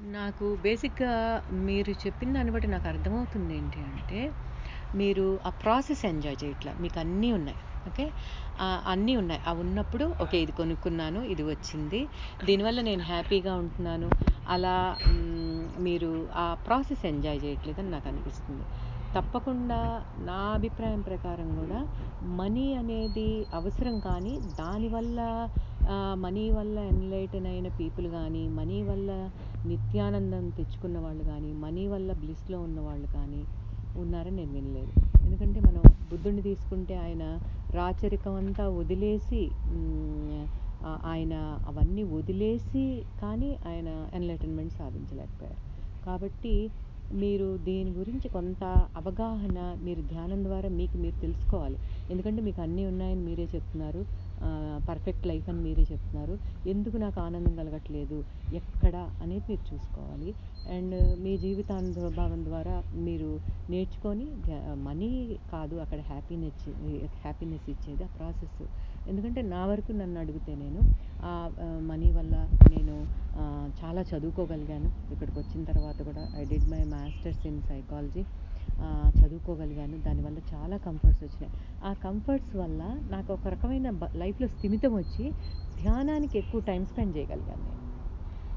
నాకు బేసిక్‌గా మీరు చెప్పిన దాన్ని బట్టి నాకు అర్థమవుతుంది ఏంటి అంటే, మీరు ఆ ప్రాసెస్ ఎంజాయ్ చేయట్లేదు మీకు అన్నీ ఉన్నాయి. ఓకే. అన్నీ ఉన్నాయి. అవి ఉన్నప్పుడు ఓకే. ఇది కొనుక్కున్నాను. ఇది వచ్చింది. దీనివల్ల నేను హ్యాపీగా ఉంటున్నాను. అలా మీరు ఆ ప్రాసెస్ ఎంజాయ్ చేయట్లేదని నాకనిపిస్తుంది. తప్పకుండా నా అభిప్రాయం ప్రకారం కూడా మనీ అనేది అవసరం కానీ, దానివల్ల మనీ వల్ల ఎన్‌లైటన్ అయిన పీపుల్ కానీ మనీ వల్ల నిత్యానందం తెచ్చుకున్న వాళ్ళు కానీ మనీ వల్ల బ్లిస్‌లో ఉన్నవాళ్ళు కానీ ఉన్నారని నేను వినలేదు. ఎందుకంటే మనం బుద్ధుడిని తీసుకుంటే ఆయన రాచరికం అంతా వదిలేసి ఆయన అవన్నీ వదిలేసి కానీ ఆయన ఎన్‌లైటన్‌మెంట్ సాధించలేకపోయారు. కాబట్టి మీరు దీని గురించి కొంత అవగాహన మీరు ధ్యానం ద్వారా మీకు మీరు తెలుసుకోవాలి. ఎందుకంటే మీకు అన్నీ ఉన్నాయని మీరే చెప్తున్నారు. పర్ఫెక్ట్ లైఫ్ అని మీరే చెప్తున్నారు. ఎందుకు నాకు ఆనందం కలగట్లేదు? ఎక్కడ అనేది మీరు చూసుకోవాలి. అండ్ మీ జీవితానుభవం ద్వారా మీరు నేర్చుకొని మనీ కాదు అక్కడ హ్యాపీనెస్ హ్యాపీనెస్ ఇచ్చేది ఆ ప్రాసెస్. ఎందుకంటే నా వరకు నన్ను అడిగితే నేను ఆ మనీ వల్ల చాలా చదువుకోగలిగాను. ఇక్కడికి వచ్చిన తర్వాత కూడా I did my masters in psychology. చదువుకోగలిగాను. దానివల్ల చాలా కంఫర్ట్స్ వచ్చినాయి. ఆ కంఫర్ట్స్ వల్ల నాకు ఒక రకమైన బ లైఫ్‌లో స్థిమితం వచ్చి ధ్యానానికి ఎక్కువ టైం స్పెండ్ చేయగలిగాను నేను.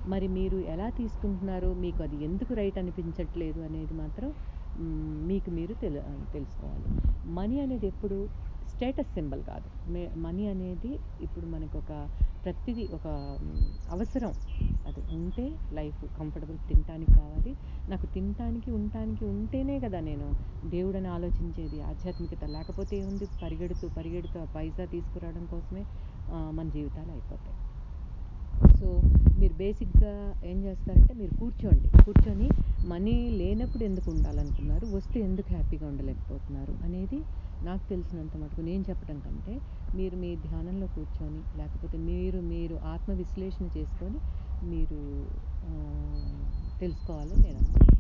మరి మీరు ఎలా తీసుకుంటున్నారో, మీకు అది ఎందుకు రైట్ అనిపించట్లేదు అనేది మాత్రం మీకు మీరు తెలు తెలుసుకోవాలి. మనీ అనేది ఎప్పుడు స్టేటస్ సింబల్ కాదు. మే మనీ అనేది ఇప్పుడు మనకొక ప్రతిదీ ఒక అవసరం. ఉంటే లైఫ్ కంఫర్టబుల్ తినటానికి కావాలి. నాకు తినటానికి, ఉండటానికి ఉంటేనే కదా నేను దేవుడని ఆలోచించేది. ఆధ్యాత్మికత లేకపోతే ఏముంది పరిగెడుతూ, పరిగెడుతూ ఆ పైసా తీసుకురావడం కోసమే మన జీవితాలు అయిపోతాయి. సో, మీరు బేసిక్‌గా ఏం చేస్తారంటే మీరు కూర్చోండి. కూర్చొని మనీ లేనప్పుడు ఎందుకు ఉండాలనుకున్నారు? వస్తే ఎందుకు హ్యాపీగా ఉండలేకపోతున్నారు? అనేది నాకు తెలిసినంత మటుకు నేను చెప్పడం కంటే, మీరు మీ ధ్యానంలో కూర్చొని, లేకపోతే మీరు మీరు ఆత్మ విశ్లేషణ చేసుకొని మీరు ఆహ్, తెలుసుకోవాలని నేను అనుకుంటున్నాను.